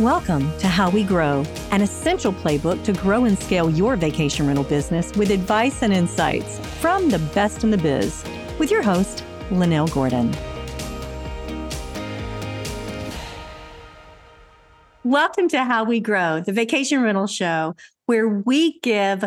Welcome to How We Grow, an essential playbook to grow and scale your vacation rental business with advice and insights from the best in the biz, with your host, Lynell Gordon. Welcome to How We Grow, the vacation rental show, where we give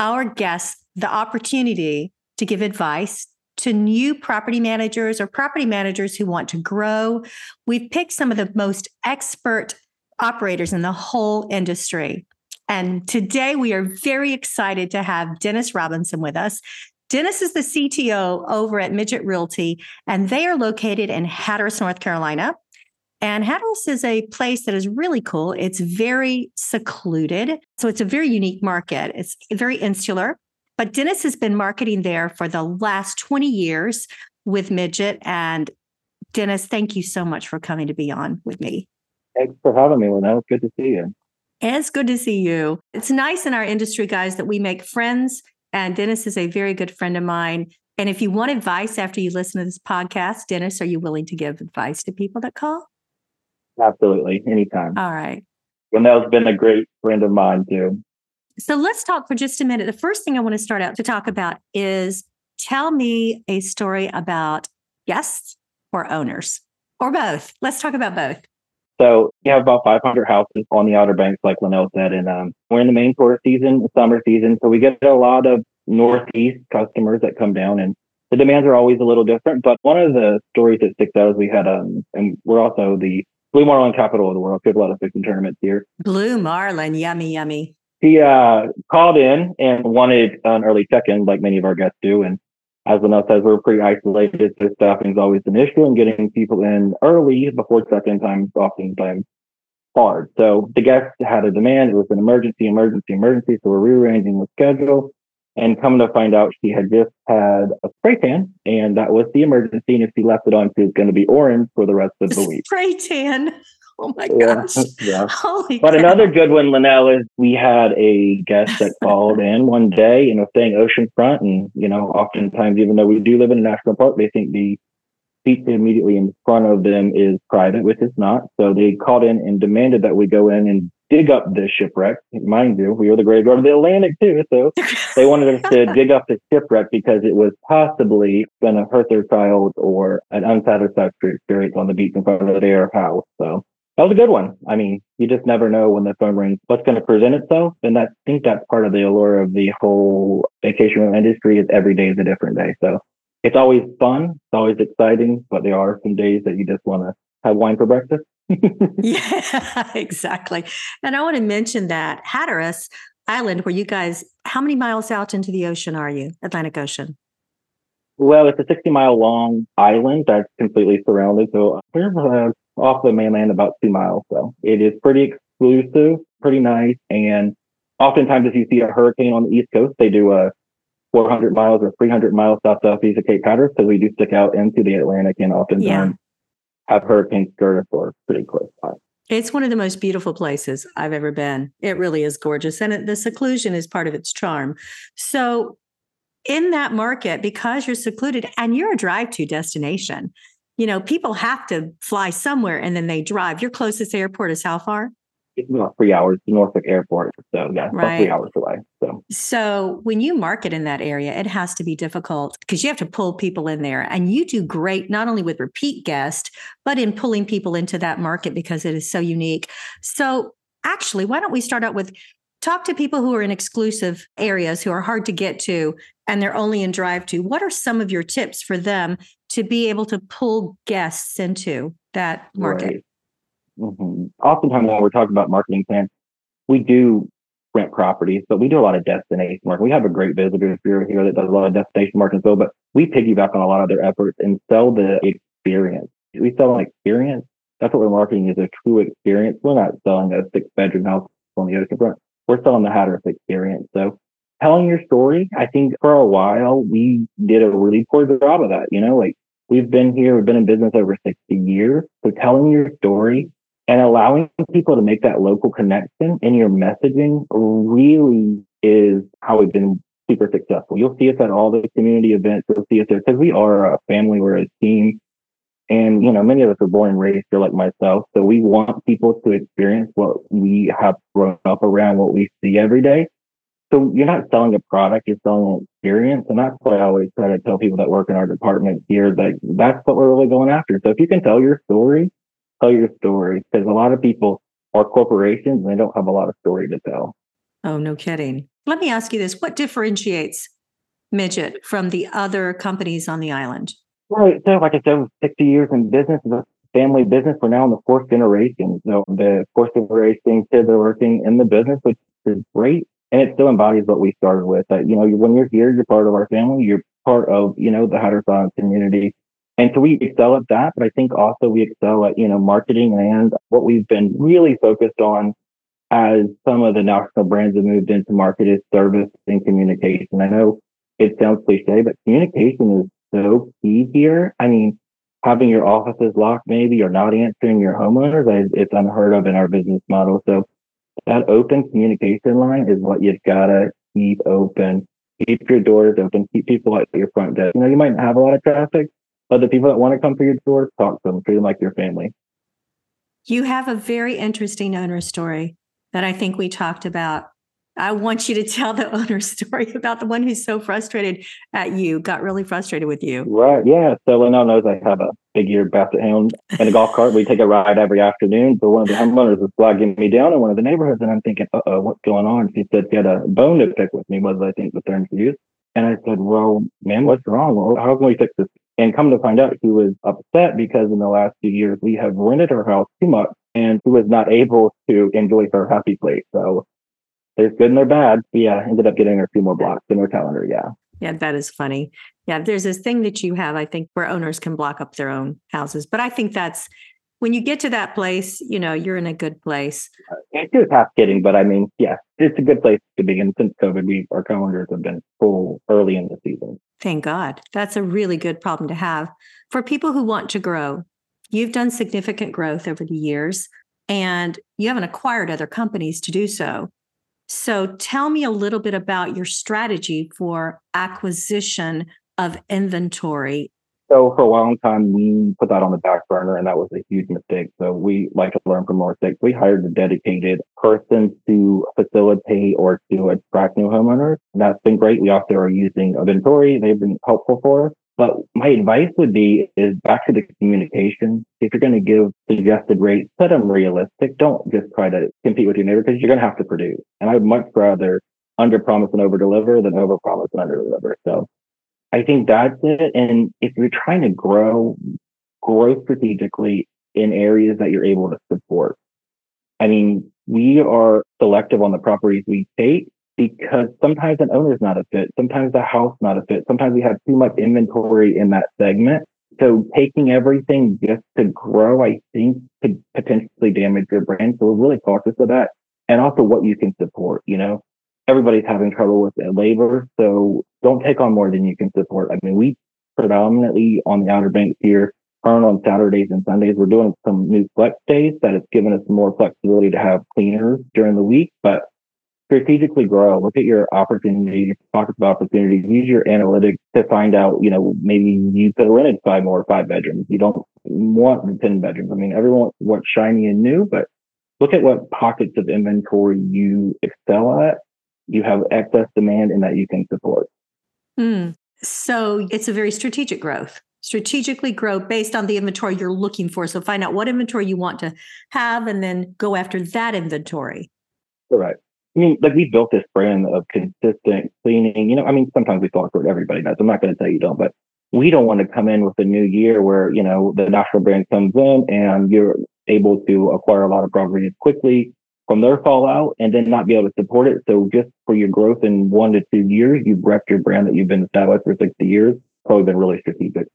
our guests the opportunity to give advice to new property managers or property managers who want to grow. We've picked some of the most expert operators in the whole industry. And today we are very excited to have Dennis Robinson with us. Dennis is the CTO over at Midgett Realty, and they are located in Hatteras, North Carolina. And Hatteras is a place that is really cool. It's very secluded. So it's a very unique market. It's very insular. But Dennis has been marketing there for the last 20 years with Midgett. And Dennis, thank you so much for coming to be on with me. Thanks for having me, Lynette. It's good to see you. It's good to see you. It's nice in our industry, guys, that we make friends. And Dennis is a very good friend of mine. And if you want advice after you listen to this podcast, Dennis, are you willing to give advice to people that call? Absolutely. Anytime. All right. Lynell's been a great friend of mine, too. So let's talk for just a minute. The first thing I want to start out to talk about is tell me a story about guests or owners or both. Let's talk about both. So you have about 500 houses on the Outer Banks, like Lynell said, and um, we're in the main tourist season, summer season. So we get a lot of Northeast customers that come down, and the demands are always a little different. But one of the stories that sticks out is we had, um, and we're also the Blue Marlin capital of the world. We have a lot of fishing tournaments here. Blue Marlin, yummy, yummy he uh, called in and wanted an early check-in, like many of our guests do. And as Lynell says, we're pretty isolated, so staffing is always an issue, and getting people in early before check-in time is oftentimes hard. So the guest had a demand; it was an emergency, emergency, emergency. So we're rearranging the schedule, and come to find out, she had just had a spray tan, and that was the emergency. And if she left it on, she was going to be orange for the rest of the week. Spray tan. Oh my gosh. Yeah. Holy but another good one, Lynell, is we had a guest that called in one day, you know, saying oceanfront. And, you know, oftentimes, even though we do live in a national park, they think the seat immediately in front of them is private, which is not. So they called in and demanded that we go in and dig up the shipwreck. Mind you, we were the graveyard of the Atlantic too. So they wanted us to dig up the shipwreck because it was possibly going to hurt their child or an unsatisfactory experience on the beach in front of their house. So that was a good one. I mean, you just never know when the phone rings what's going to present itself. And that, I think that's part of the allure of the whole vacation rental industry is every day is a different day. So it's always fun. It's always exciting, but there are some days that you just want to have wine for breakfast. yeah, exactly. And I want to mention that Hatteras Island, where you guys, how many miles out into the ocean are you? Atlantic Ocean? Well, it's a 60 mile long island that's completely surrounded. So we're uh, off the mainland about two miles. So it is pretty exclusive, pretty nice. And oftentimes, if you see a hurricane on the East Coast, they do a 400 miles or 300 miles south southeast of Cape Hatteras because we do stick out into the Atlantic and oftentimes yeah. have hurricanes skirt us or pretty close by. It's one of the most beautiful places I've ever been. It really is gorgeous. And it, the seclusion is part of its charm. So, in that market, because you're secluded and you're a drive to destination, you know, people have to fly somewhere and then they drive. Your closest airport is how far? It's about three hours to Norfolk Airport. So yeah, right. about three hours away. So So when you market in that area, it has to be difficult because you have to pull people in there. And you do great not only with repeat guests, but in pulling people into that market because it is so unique. So actually, why don't we start out with talk to people who are in exclusive areas who are hard to get to and they're only in drive to what are some of your tips for them to be able to pull guests into that market right. mm-hmm. oftentimes when we're talking about marketing plans we do rent properties but we do a lot of destination marketing we have a great visitor bureau here that does a lot of destination marketing so but we piggyback on a lot of their efforts and sell the experience we sell an experience that's what we're marketing is a true experience we're not selling a six bedroom house on the ocean front. we're selling the Hatteras experience. So telling your story, I think for a while we did a really poor job of that. You know, like we've been here, we've been in business over 60 years. So telling your story and allowing people to make that local connection in your messaging really is how we've been super successful. You'll see us at all the community events. You'll see us there because we are a family, we're a team. And, you know, many of us are born and raised here like myself. So we want people to experience what we have grown up around, what we see every day. So you're not selling a product, you're selling an experience. And that's what I always try to tell people that work in our department here that that's what we're really going after. So if you can tell your story, tell your story. Because a lot of people are corporations and they don't have a lot of story to tell. Oh, no kidding. Let me ask you this. What differentiates Midgett from the other companies on the island? Right. So, like I said, 60 years in business, family business. We're now in the fourth generation. So, the fourth generation kids are working in the business, which is great. And it still embodies what we started with. That, you know, when you're here, you're part of our family. You're part of, you know, the Hatteras community. And so we excel at that, but I think also we excel at, you know, marketing and what we've been really focused on as some of the national brands have moved into market is service and communication. I know it sounds cliche, but communication is so key here. I mean, having your offices locked maybe or not answering your homeowners, it's unheard of in our business model. So that open communication line is what you've got to keep open. Keep your doors open. Keep people at your front desk. You know, you might have a lot of traffic, but the people that want to come through your door, talk to them, treat them like your family. You have a very interesting owner story that I think we talked about I want you to tell the owner's story about the one who's so frustrated at you, got really frustrated with you. Right. Yeah. So Lynell knows I have a big eared basset hound and a golf cart. We take a ride every afternoon. So one of the homeowners was flagging me down in one of the neighborhoods. And I'm thinking, uh oh, what's going on? She said she had a bone to pick with me, was I think the term she used. And I said, well, man, what's wrong? Well, how can we fix this? And come to find out, she was upset because in the last few years, we have rented her house too much and she was not able to enjoy her happy place. So there's good and they're bad. Yeah, ended up getting a few more blocks in her calendar. Yeah. Yeah, that is funny. Yeah, there's this thing that you have, I think, where owners can block up their own houses. But I think that's when you get to that place, you know, you're in a good place. It's just half kidding, but I mean, yeah, it's a good place to be. And since COVID, we our calendars have been full early in the season. Thank God. That's a really good problem to have for people who want to grow. You've done significant growth over the years, and you haven't acquired other companies to do so. So tell me a little bit about your strategy for acquisition of inventory. So for a long time, we put that on the back burner and that was a huge mistake. So we like to learn from our mistakes. We hired a dedicated person to facilitate or to attract new homeowners. And that's been great. We also are using inventory. They've been helpful for us. But my advice would be is back to the communication. If you're going to give suggested rates, set them realistic. Don't just try to compete with your neighbor because you're going to have to produce. And I would much rather under promise and over deliver than over promise and under deliver. So I think that's it. And if you're trying to grow, grow strategically in areas that you're able to support. I mean, we are selective on the properties we take because sometimes an owner's not a fit. Sometimes the house not a fit. Sometimes we have too much inventory in that segment. So taking everything just to grow, I think could potentially damage your brand. So we're really cautious of that. And also what you can support, you know, everybody's having trouble with labor. So don't take on more than you can support. I mean, we predominantly on the Outer Banks here earn on Saturdays and Sundays. We're doing some new flex days that has given us more flexibility to have cleaners during the week, but strategically grow. Look at your opportunities, talk about opportunities, use your analytics to find out, you know, maybe you could have rented five more five bedrooms. You don't want the 10 bedrooms. I mean, everyone wants shiny and new, but look at what pockets of inventory you excel at. You have excess demand and that you can support. Mm. So it's a very strategic growth. Strategically grow based on the inventory you're looking for. So find out what inventory you want to have and then go after that inventory. Correct. I mean, like we built this brand of consistent cleaning. You know, I mean, sometimes we fall short. Everybody does. I'm not going to tell you don't, but we don't want to come in with a new year where you know the national brand comes in and you're able to acquire a lot of properties quickly from their fallout and then not be able to support it. So just for your growth in one to two years, you've wrecked your brand that you've been established for 60 years. Probably been really strategic.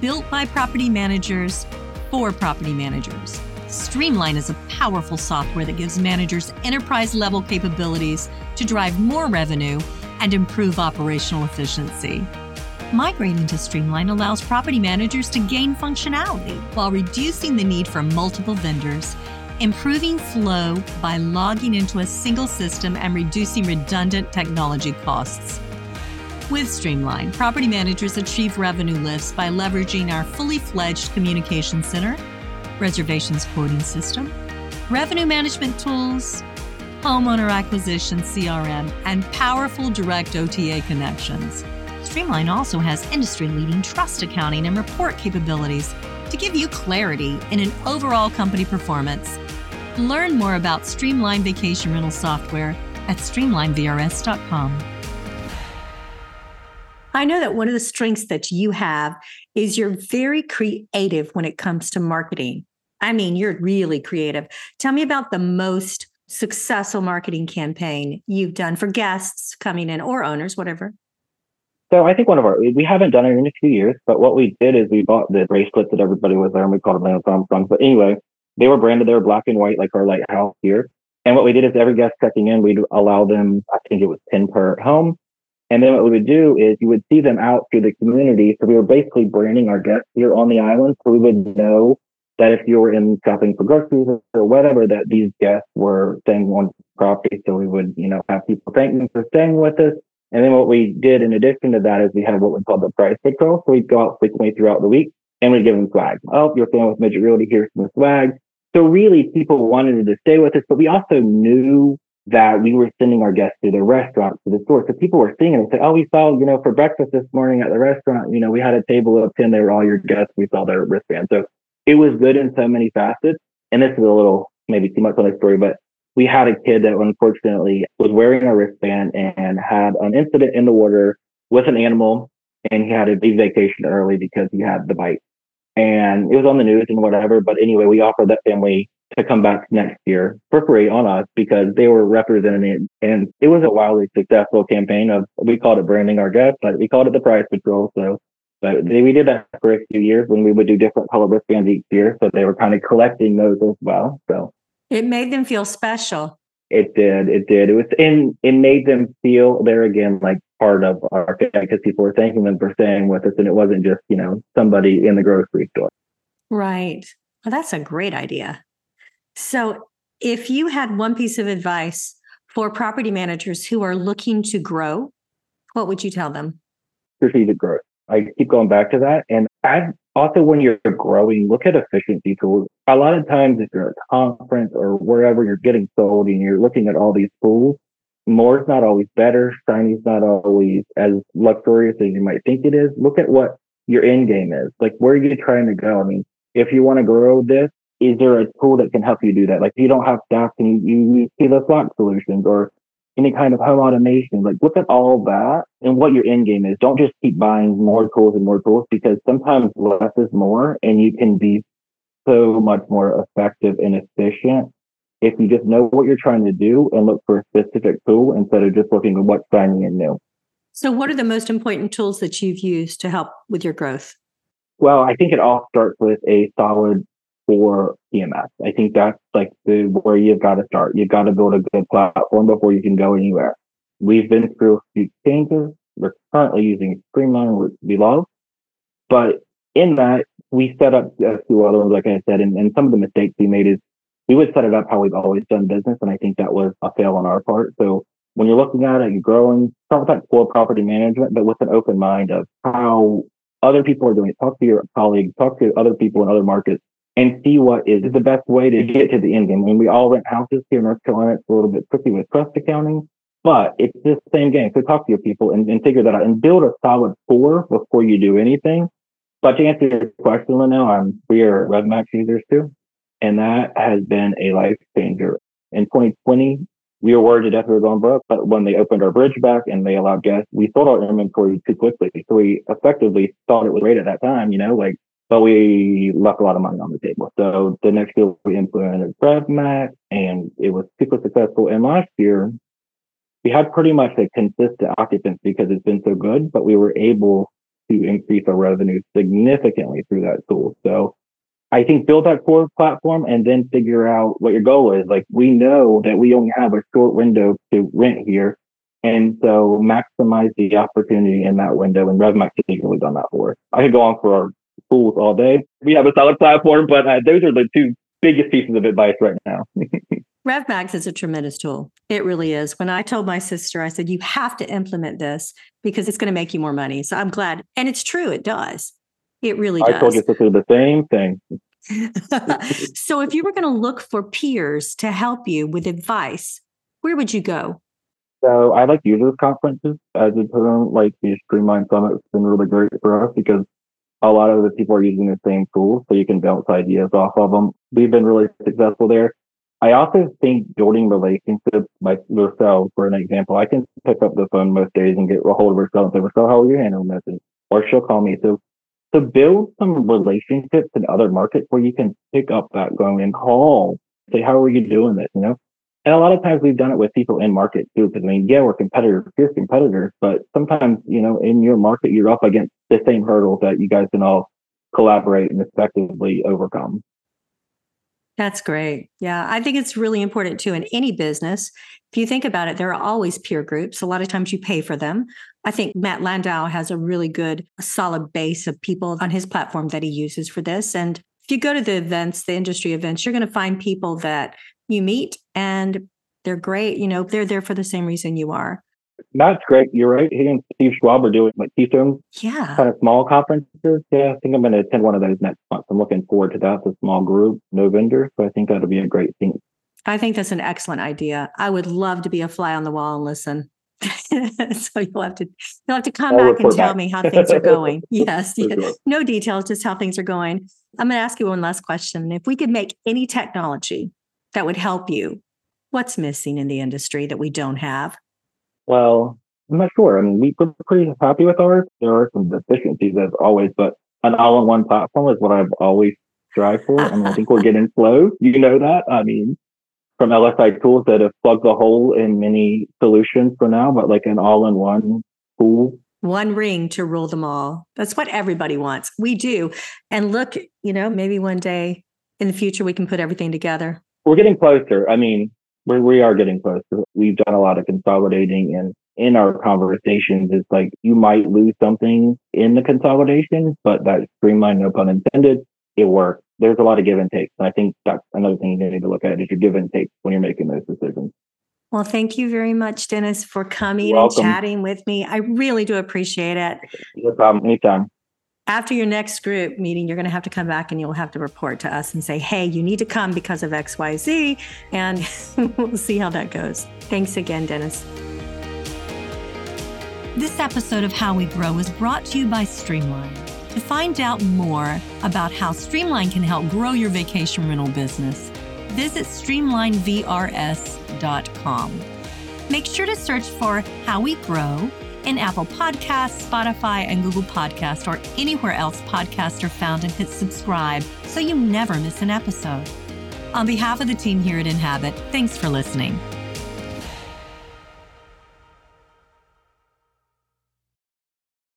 Built by property managers for property managers. Streamline is a powerful software that gives managers enterprise level capabilities to drive more revenue and improve operational efficiency. Migrating to Streamline allows property managers to gain functionality while reducing the need for multiple vendors, improving flow by logging into a single system and reducing redundant technology costs. With Streamline, property managers achieve revenue lifts by leveraging our fully fledged communication center, reservations quoting system, revenue management tools, homeowner acquisition CRM, and powerful direct OTA connections. Streamline also has industry leading trust accounting and report capabilities to give you clarity in an overall company performance. Learn more about Streamline Vacation Rental Software at streamlinevrs.com. I know that one of the strengths that you have is you're very creative when it comes to marketing. I mean, you're really creative. Tell me about the most successful marketing campaign you've done for guests coming in or owners, whatever. So I think one of our we haven't done it in a few years, but what we did is we bought the bracelets that everybody was wearing. We called them Armstrong. But anyway, they were branded. They were black and white, like our lighthouse here. And what we did is every guest checking in, we'd allow them. I think it was ten per home. And then what we would do is you would see them out through the community. So we were basically branding our guests here on the island, so we would know that if you were in shopping for groceries or whatever, that these guests were staying on property. So we would, you know, have people thank them for staying with us and then what we did in addition to that is we had what we called the price patrol. So we'd go out frequently throughout the week and we'd give them swag. Oh, you're staying with Midgett Realty, here's some swag. So really people wanted to stay with us, but we also knew that we were sending our guests to the restaurant, to the store. So people were seeing it and say, Oh, we saw, you know, for breakfast this morning at the restaurant, you know, we had a table of 10, they were all your guests. We saw their wristband. So it was good in so many facets. And this is a little, maybe too much on the story, but we had a kid that unfortunately was wearing a wristband and had an incident in the water with an animal and he had to leave vacation early because he had the bite. And it was on the news and whatever. But anyway, we offered that family to come back next year for free on us because they were representing it. And it was a wildly successful campaign of, we called it branding our guests, but we called it the price patrol. So, but they, we did that for a few years when we would do different color wristbands each year. So they were kind of collecting those as well. So it made them feel special. It did. It did. It was, and it made them feel there again, like part of our because people were thanking them for staying with us, and it wasn't just you know somebody in the grocery store. Right. Well, that's a great idea. So, if you had one piece of advice for property managers who are looking to grow, what would you tell them? Strategic growth. I keep going back to that. And I also, when you're growing, look at efficiency tools. A lot of times, if you're at a conference or wherever you're getting sold and you're looking at all these tools, more is not always better. Shiny is not always as luxurious as you might think it is. Look at what your end game is. Like, where are you trying to go? I mean, if you want to grow this, is there a tool that can help you do that? Like, if you don't have staff, can you, see the slot solutions or any kind of home automation. Like look at all that and what your end game is. Don't just keep buying more tools and more tools because sometimes less is more and you can be so much more effective and efficient if you just know what you're trying to do and look for a specific tool instead of just looking at what's shiny and new. So what are the most important tools that you've used to help with your growth? Well, I think it all starts with a solid for PMS. I think that's like the where you've got to start. You've got to build a good platform before you can go anywhere. We've been through a few changes. We're currently using Streamline, love. But in that, we set up a few other ones, like I said, and, and some of the mistakes we made is we would set it up how we've always done business. And I think that was a fail on our part. So when you're looking at it, you're growing, that core property management, but with an open mind of how other people are doing it. Talk to your colleagues, talk to other people in other markets and see what is the best way to get to the end game. I mean, we all rent houses here in North Carolina. It's a little bit tricky with trust accounting, but it's the same game. So talk to your people and, and figure that out and build a solid core before you do anything. But to answer your question, Lynell, I'm we are RevMax users too. And that has been a life changer. In 2020, we were worried to death we were going broke, but when they opened our bridge back and they allowed guests, we sold our inventory too quickly. So we effectively thought it was great at that time, you know, like but we left a lot of money on the table. So the next year we implemented RevMax and it was super successful. And last year we had pretty much a consistent occupancy because it's been so good, but we were able to increase our revenue significantly through that tool. So I think build that core platform and then figure out what your goal is. Like we know that we only have a short window to rent here. And so maximize the opportunity in that window. And RevMax has really done that for us. I could go on for fools all day. We have a solid platform, but uh, those are the two biggest pieces of advice right now. RevMax is a tremendous tool. It really is. When I told my sister, I said, you have to implement this because it's going to make you more money. So I'm glad. And it's true, it does. It really does. I told you to do the same thing. so if you were going to look for peers to help you with advice, where would you go? So I like users conferences as a term, like the Streamline Summit has been really great for us because a lot of the people are using the same tools, so you can bounce ideas off of them. We've been really successful there. I also think building relationships, like Rochelle, for an example, I can pick up the phone most days and get a hold of Rochelle and say, Rochelle, how are you handling this? Or she'll call me. So to build some relationships in other markets where you can pick up that going and call, say, how are you doing this? You know? And a lot of times we've done it with people in market too, because I mean, yeah, we're competitors, fierce competitors, but sometimes, you know, in your market, you're up against the same hurdles that you guys can all collaborate and effectively overcome. That's great. Yeah, I think it's really important too in any business. If you think about it, there are always peer groups. A lot of times you pay for them. I think Matt Landau has a really good, solid base of people on his platform that he uses for this. And if you go to the events, the industry events, you're going to find people that you meet and they're great. You know, they're there for the same reason you are. That's great. You're right. He and Steve Schwab are doing like Keystone yeah. kind of small conferences. Yeah, I think I'm going to attend one of those next month. I'm looking forward to that. It's a small group, no vendor. So I think that'll be a great thing. I think that's an excellent idea. I would love to be a fly on the wall and listen. so you'll have to you'll have to come I'll back and tell back. me how things are going. yes, yes. no details, just how things are going. I'm going to ask you one last question. If we could make any technology that would help you, what's missing in the industry that we don't have? Well, I'm not sure. I mean, we, we're pretty happy with ours. There are some deficiencies as always, but an all-in-one platform is what I've always strived for. I mean, I think we're getting slow. You know that. I mean, from LSI tools that have plugged the hole in many solutions for now, but like an all-in-one tool. One ring to rule them all. That's what everybody wants. We do. And look, you know, maybe one day in the future we can put everything together. We're getting closer. I mean, we we are getting closer. We've done a lot of consolidating and in our conversations, it's like you might lose something in the consolidation, but that streamline, no pun intended, it works there's a lot of give and take. And I think that's another thing you need to look at is your give and take when you're making those decisions. Well, thank you very much, Dennis, for coming and chatting with me. I really do appreciate it. No problem. Anytime. After your next group meeting, you're going to have to come back and you'll have to report to us and say, hey, you need to come because of XYZ. And we'll see how that goes. Thanks again, Dennis. This episode of How We Grow is brought to you by Streamline. To find out more about how Streamline can help grow your vacation rental business, visit streamlinevrs.com. Make sure to search for How We Grow in Apple Podcasts, Spotify, and Google Podcast, or anywhere else podcasts are found and hit subscribe so you never miss an episode. On behalf of the team here at Inhabit, thanks for listening.